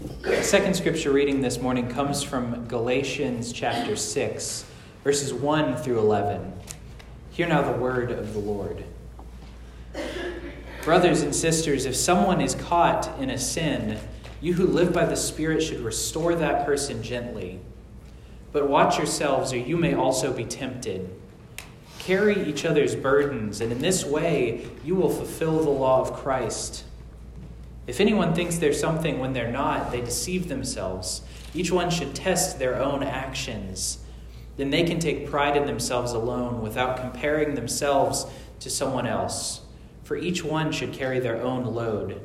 The second scripture reading this morning comes from Galatians chapter 6, verses 1 through 11. Hear now the word of the Lord. Brothers and sisters, if someone is caught in a sin, you who live by the Spirit should restore that person gently. But watch yourselves, or you may also be tempted. Carry each other's burdens, and in this way you will fulfill the law of Christ. If anyone thinks they're something when they're not, they deceive themselves. Each one should test their own actions. Then they can take pride in themselves alone without comparing themselves to someone else, for each one should carry their own load.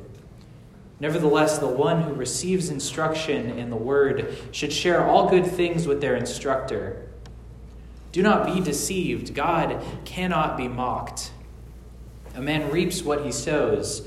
Nevertheless, the one who receives instruction in the word should share all good things with their instructor. Do not be deceived. God cannot be mocked. A man reaps what he sows.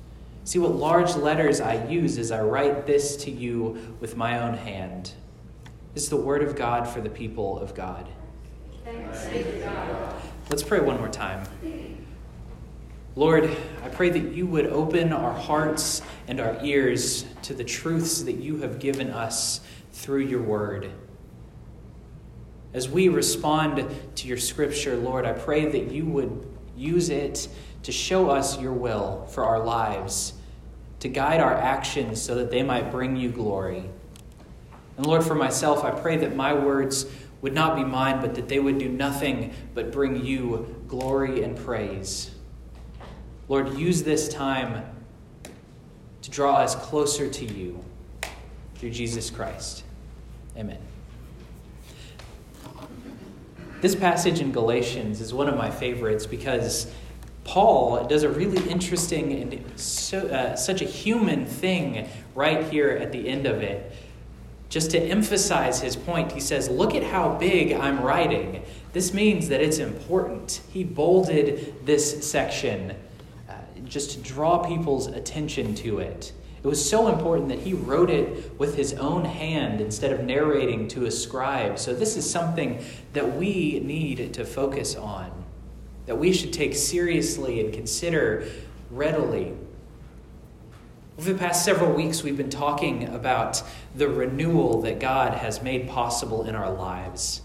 See what large letters I use as I write this to you with my own hand. Is the word of God for the people of God. God. Let's pray one more time. Lord, I pray that you would open our hearts and our ears to the truths that you have given us through your word. As we respond to your scripture, Lord, I pray that you would use it to show us your will for our lives, to guide our actions so that they might bring you glory. And Lord, for myself, I pray that my words would not be mine, but that they would do nothing but bring you glory and praise. Lord, use this time to draw us closer to you through Jesus Christ. Amen. This passage in Galatians is one of my favorites because Paul does a really interesting and so, uh, such a human thing right here at the end of it. Just to emphasize his point, he says, Look at how big I'm writing. This means that it's important. He bolded this section uh, just to draw people's attention to it. It was so important that he wrote it with his own hand instead of narrating to a scribe. So, this is something that we need to focus on, that we should take seriously and consider readily. Over the past several weeks, we've been talking about the renewal that God has made possible in our lives.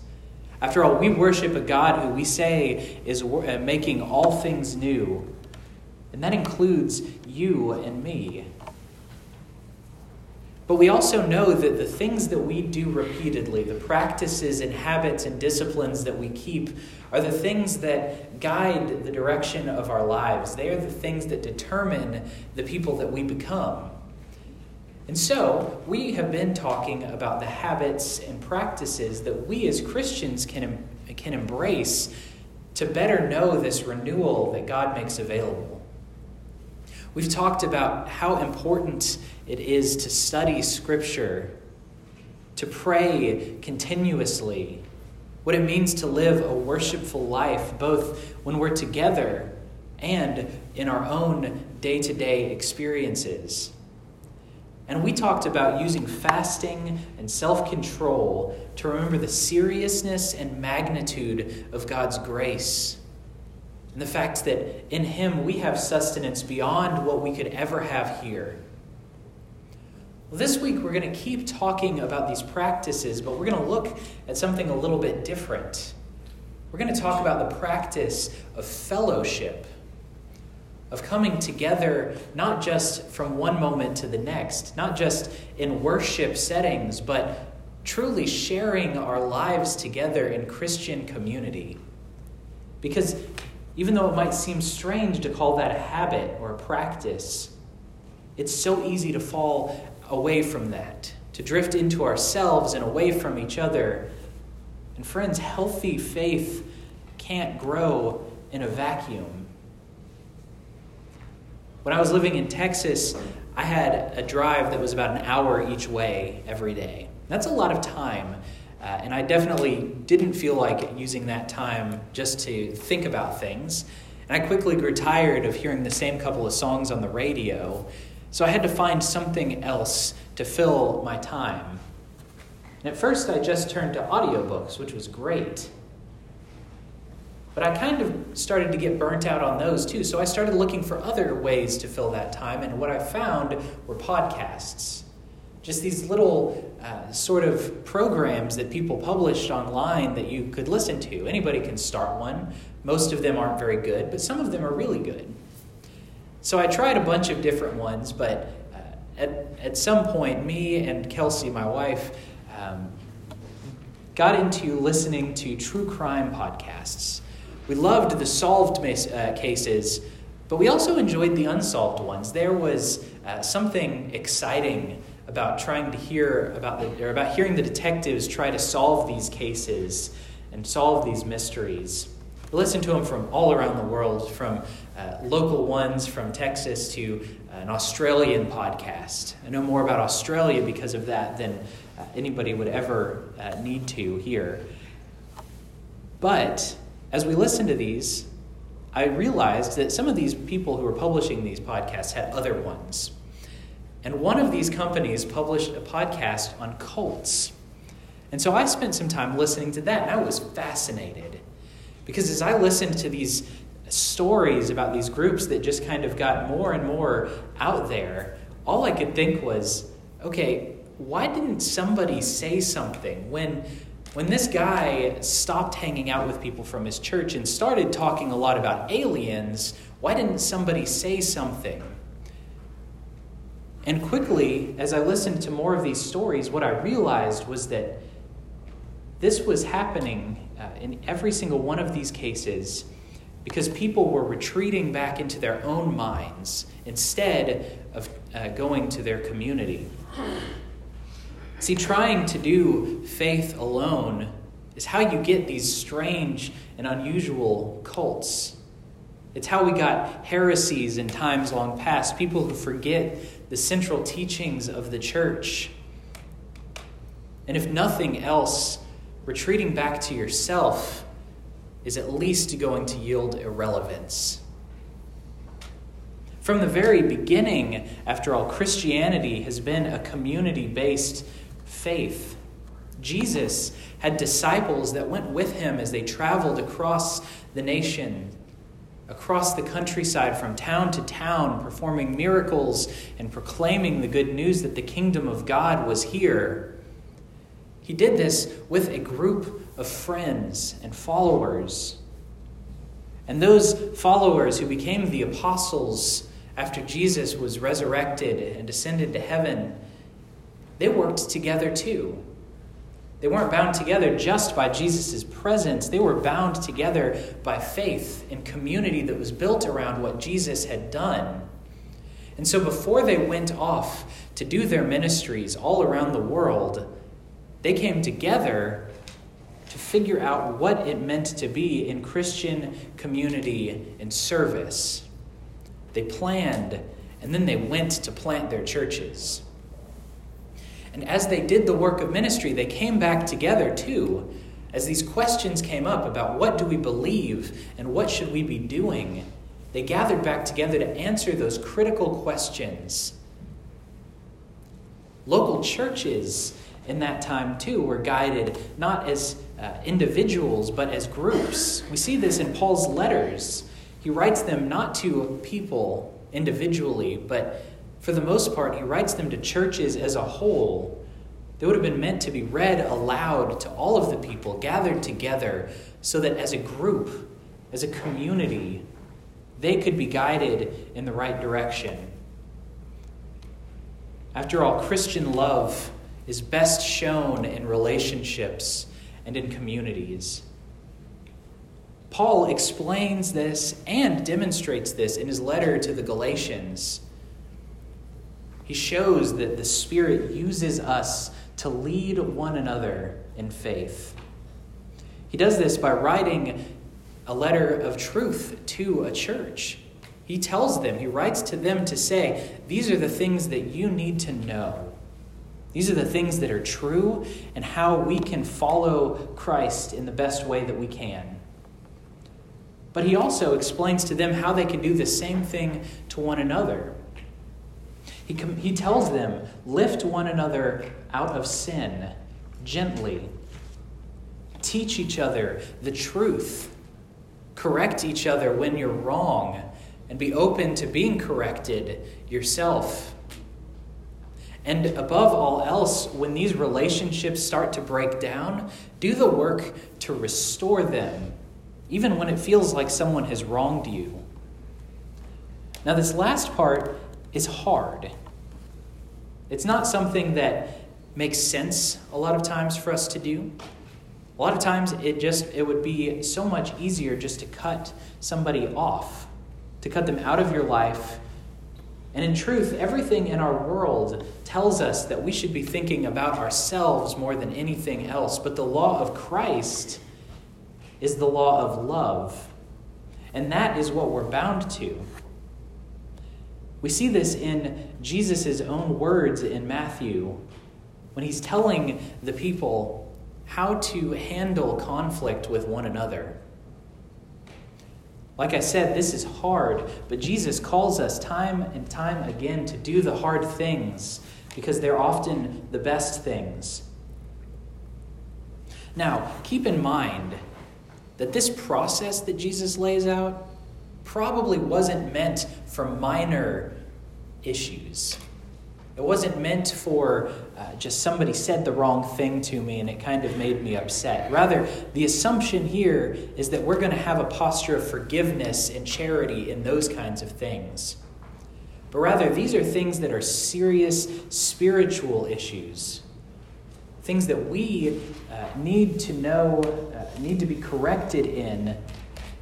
After all, we worship a God who we say is uh, making all things new, and that includes you and me. But we also know that the things that we do repeatedly, the practices and habits and disciplines that we keep, are the things that guide the direction of our lives. They are the things that determine the people that we become. And so, we have been talking about the habits and practices that we as Christians can, can embrace to better know this renewal that God makes available. We've talked about how important it is to study Scripture, to pray continuously, what it means to live a worshipful life, both when we're together and in our own day to day experiences. And we talked about using fasting and self control to remember the seriousness and magnitude of God's grace. And the fact that in Him we have sustenance beyond what we could ever have here. Well, this week we're going to keep talking about these practices, but we're going to look at something a little bit different. We're going to talk about the practice of fellowship, of coming together not just from one moment to the next, not just in worship settings, but truly sharing our lives together in Christian community. Because even though it might seem strange to call that a habit or a practice, it's so easy to fall away from that, to drift into ourselves and away from each other. And friends, healthy faith can't grow in a vacuum. When I was living in Texas, I had a drive that was about an hour each way every day. That's a lot of time. Uh, and I definitely didn't feel like using that time just to think about things. And I quickly grew tired of hearing the same couple of songs on the radio, so I had to find something else to fill my time. And at first, I just turned to audiobooks, which was great. But I kind of started to get burnt out on those too, so I started looking for other ways to fill that time, and what I found were podcasts. Just these little uh, sort of programs that people published online that you could listen to. Anybody can start one. Most of them aren't very good, but some of them are really good. So I tried a bunch of different ones, but uh, at, at some point, me and Kelsey, my wife, um, got into listening to true crime podcasts. We loved the solved uh, cases, but we also enjoyed the unsolved ones. There was uh, something exciting about trying to hear about the, or about hearing the detectives try to solve these cases and solve these mysteries. We listened to them from all around the world, from uh, local ones from Texas to an Australian podcast. I know more about Australia because of that than uh, anybody would ever uh, need to here. But as we listened to these, I realized that some of these people who were publishing these podcasts had other ones. And one of these companies published a podcast on cults. And so I spent some time listening to that, and I was fascinated. Because as I listened to these stories about these groups that just kind of got more and more out there, all I could think was, okay, why didn't somebody say something when when this guy stopped hanging out with people from his church and started talking a lot about aliens, why didn't somebody say something? And quickly, as I listened to more of these stories, what I realized was that this was happening uh, in every single one of these cases because people were retreating back into their own minds instead of uh, going to their community. See, trying to do faith alone is how you get these strange and unusual cults. It's how we got heresies in times long past, people who forget the central teachings of the church. And if nothing else, retreating back to yourself is at least going to yield irrelevance. From the very beginning, after all, Christianity has been a community based faith. Jesus had disciples that went with him as they traveled across the nation, across the countryside, from town to town, performing miracles and proclaiming the good news that the kingdom of God was here. He did this with a group of friends and followers. And those followers who became the apostles after Jesus was resurrected and ascended to heaven they worked together too. They weren't bound together just by Jesus' presence, they were bound together by faith and community that was built around what Jesus had done. And so before they went off to do their ministries all around the world, they came together to figure out what it meant to be in Christian community and service. They planned, and then they went to plant their churches. And as they did the work of ministry, they came back together too. As these questions came up about what do we believe and what should we be doing, they gathered back together to answer those critical questions. Local churches in that time too were guided not as uh, individuals but as groups. We see this in Paul's letters. He writes them not to people individually, but for the most part, he writes them to churches as a whole. They would have been meant to be read aloud to all of the people gathered together so that as a group, as a community, they could be guided in the right direction. After all, Christian love is best shown in relationships and in communities. Paul explains this and demonstrates this in his letter to the Galatians. He shows that the Spirit uses us to lead one another in faith. He does this by writing a letter of truth to a church. He tells them, he writes to them to say, These are the things that you need to know. These are the things that are true and how we can follow Christ in the best way that we can. But he also explains to them how they can do the same thing to one another. He, com- he tells them, lift one another out of sin gently. Teach each other the truth. Correct each other when you're wrong, and be open to being corrected yourself. And above all else, when these relationships start to break down, do the work to restore them, even when it feels like someone has wronged you. Now, this last part is hard. It's not something that makes sense a lot of times for us to do. A lot of times it just it would be so much easier just to cut somebody off, to cut them out of your life and in truth, everything in our world tells us that we should be thinking about ourselves more than anything else. But the law of Christ is the law of love. And that is what we're bound to. We see this in Jesus' own words in Matthew when he's telling the people how to handle conflict with one another. Like I said, this is hard, but Jesus calls us time and time again to do the hard things because they're often the best things. Now, keep in mind that this process that Jesus lays out probably wasn't meant for minor issues. It wasn't meant for uh, just somebody said the wrong thing to me and it kind of made me upset. Rather, the assumption here is that we're going to have a posture of forgiveness and charity in those kinds of things. But rather, these are things that are serious spiritual issues. Things that we uh, need to know, uh, need to be corrected in,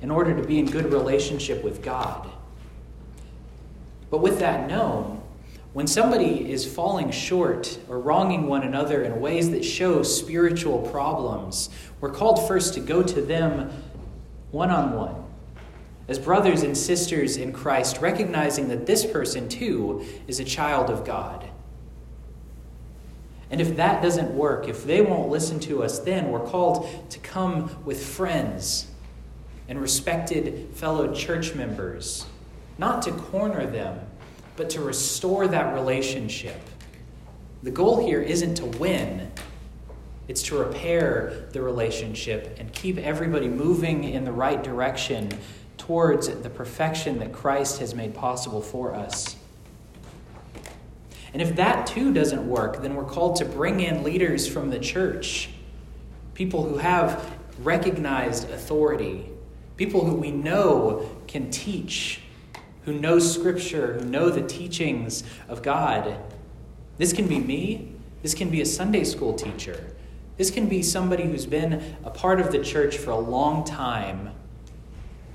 in order to be in good relationship with God. But with that known, when somebody is falling short or wronging one another in ways that show spiritual problems, we're called first to go to them one on one. As brothers and sisters in Christ, recognizing that this person too is a child of God. And if that doesn't work, if they won't listen to us, then we're called to come with friends and respected fellow church members, not to corner them but to restore that relationship. The goal here isn't to win, it's to repair the relationship and keep everybody moving in the right direction towards the perfection that Christ has made possible for us. And if that too doesn't work, then we're called to bring in leaders from the church, people who have recognized authority, people who we know can teach who know Scripture, who know the teachings of God. This can be me. This can be a Sunday school teacher. This can be somebody who's been a part of the church for a long time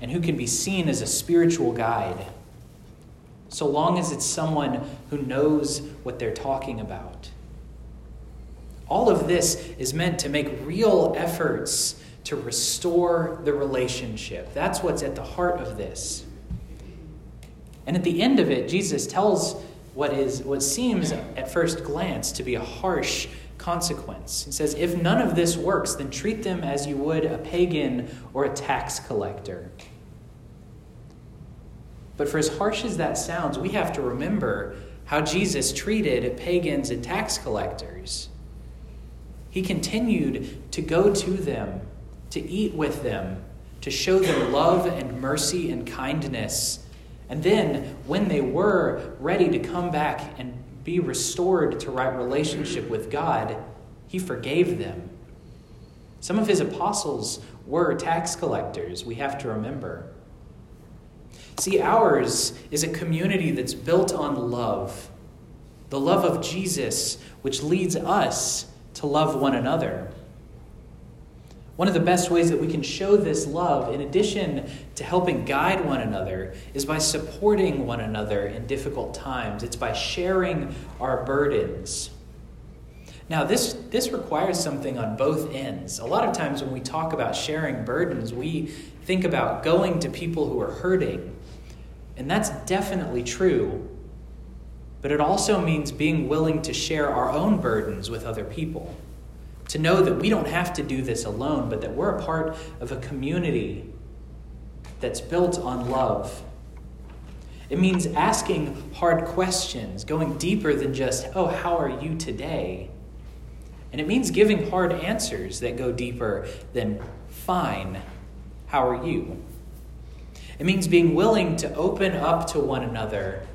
and who can be seen as a spiritual guide, so long as it's someone who knows what they're talking about. All of this is meant to make real efforts to restore the relationship. That's what's at the heart of this. And at the end of it, Jesus tells what is what seems at first glance to be a harsh consequence. He says, If none of this works, then treat them as you would a pagan or a tax collector. But for as harsh as that sounds, we have to remember how Jesus treated pagans and tax collectors. He continued to go to them, to eat with them, to show them love and mercy and kindness and then, when they were ready to come back and be restored to right relationship with God, he forgave them. Some of his apostles were tax collectors, we have to remember. See, ours is a community that's built on love the love of Jesus, which leads us to love one another. One of the best ways that we can show this love, in addition to helping guide one another, is by supporting one another in difficult times. It's by sharing our burdens. Now, this, this requires something on both ends. A lot of times when we talk about sharing burdens, we think about going to people who are hurting. And that's definitely true. but it also means being willing to share our own burdens with other people. To know that we don't have to do this alone, but that we're a part of a community that's built on love. It means asking hard questions, going deeper than just, oh, how are you today? And it means giving hard answers that go deeper than, fine, how are you? It means being willing to open up to one another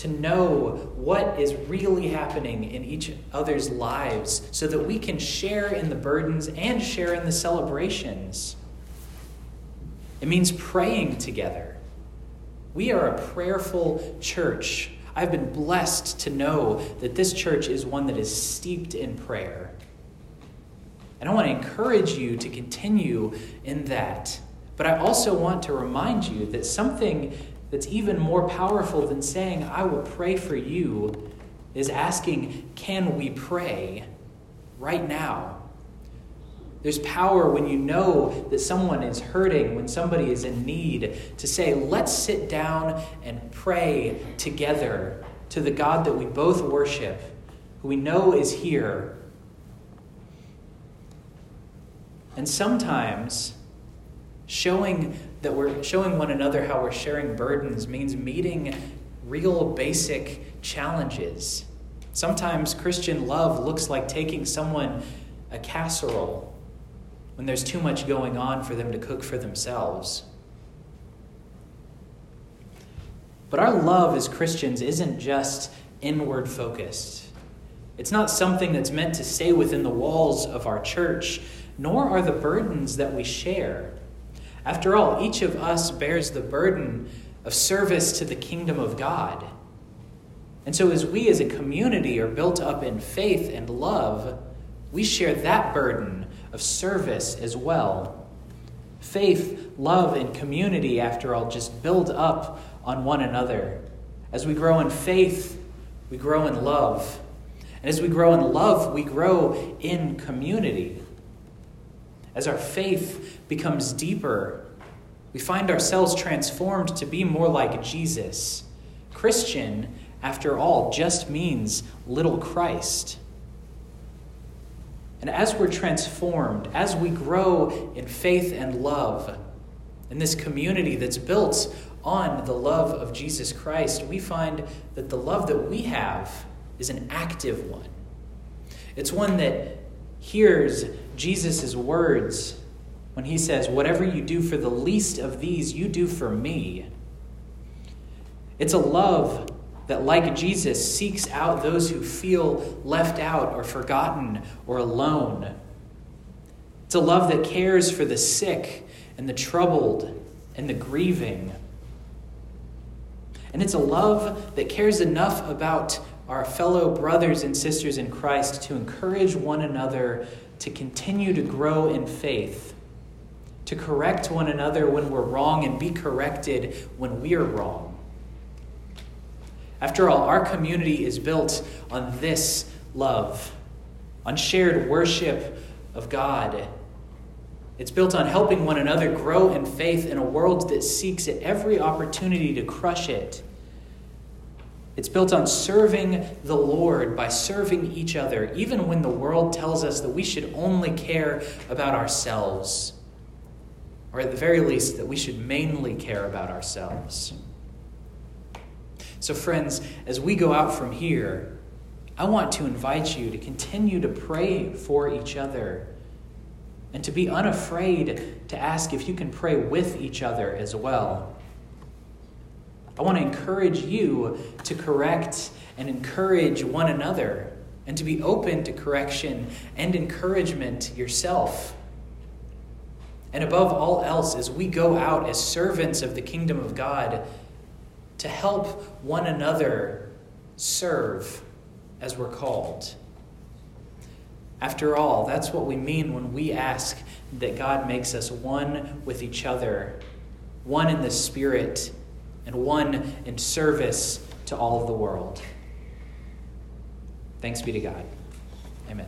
to know what is really happening in each other's lives so that we can share in the burdens and share in the celebrations. It means praying together. We are a prayerful church. I've been blessed to know that this church is one that is steeped in prayer. And I want to encourage you to continue in that. But I also want to remind you that something that's even more powerful than saying, I will pray for you, is asking, Can we pray right now? There's power when you know that someone is hurting, when somebody is in need, to say, Let's sit down and pray together to the God that we both worship, who we know is here. And sometimes showing that we're showing one another how we're sharing burdens means meeting real basic challenges. Sometimes Christian love looks like taking someone a casserole when there's too much going on for them to cook for themselves. But our love as Christians isn't just inward focused. It's not something that's meant to stay within the walls of our church, nor are the burdens that we share after all, each of us bears the burden of service to the kingdom of God. And so, as we as a community are built up in faith and love, we share that burden of service as well. Faith, love, and community, after all, just build up on one another. As we grow in faith, we grow in love. And as we grow in love, we grow in community. As our faith becomes deeper, we find ourselves transformed to be more like Jesus. Christian, after all, just means little Christ. And as we're transformed, as we grow in faith and love, in this community that's built on the love of Jesus Christ, we find that the love that we have is an active one. It's one that hears Jesus' words when he says, Whatever you do for the least of these, you do for me. It's a love that, like Jesus, seeks out those who feel left out or forgotten or alone. It's a love that cares for the sick and the troubled and the grieving. And it's a love that cares enough about our fellow brothers and sisters in Christ to encourage one another to continue to grow in faith, to correct one another when we're wrong and be corrected when we're wrong. After all, our community is built on this love, on shared worship of God. It's built on helping one another grow in faith in a world that seeks at every opportunity to crush it it's built on serving the Lord by serving each other, even when the world tells us that we should only care about ourselves, or at the very least, that we should mainly care about ourselves. So, friends, as we go out from here, I want to invite you to continue to pray for each other and to be unafraid to ask if you can pray with each other as well. I want to encourage you to correct and encourage one another and to be open to correction and encouragement yourself. And above all else, as we go out as servants of the kingdom of God, to help one another serve as we're called. After all, that's what we mean when we ask that God makes us one with each other, one in the Spirit and one in service to all of the world. Thanks be to God. Amen.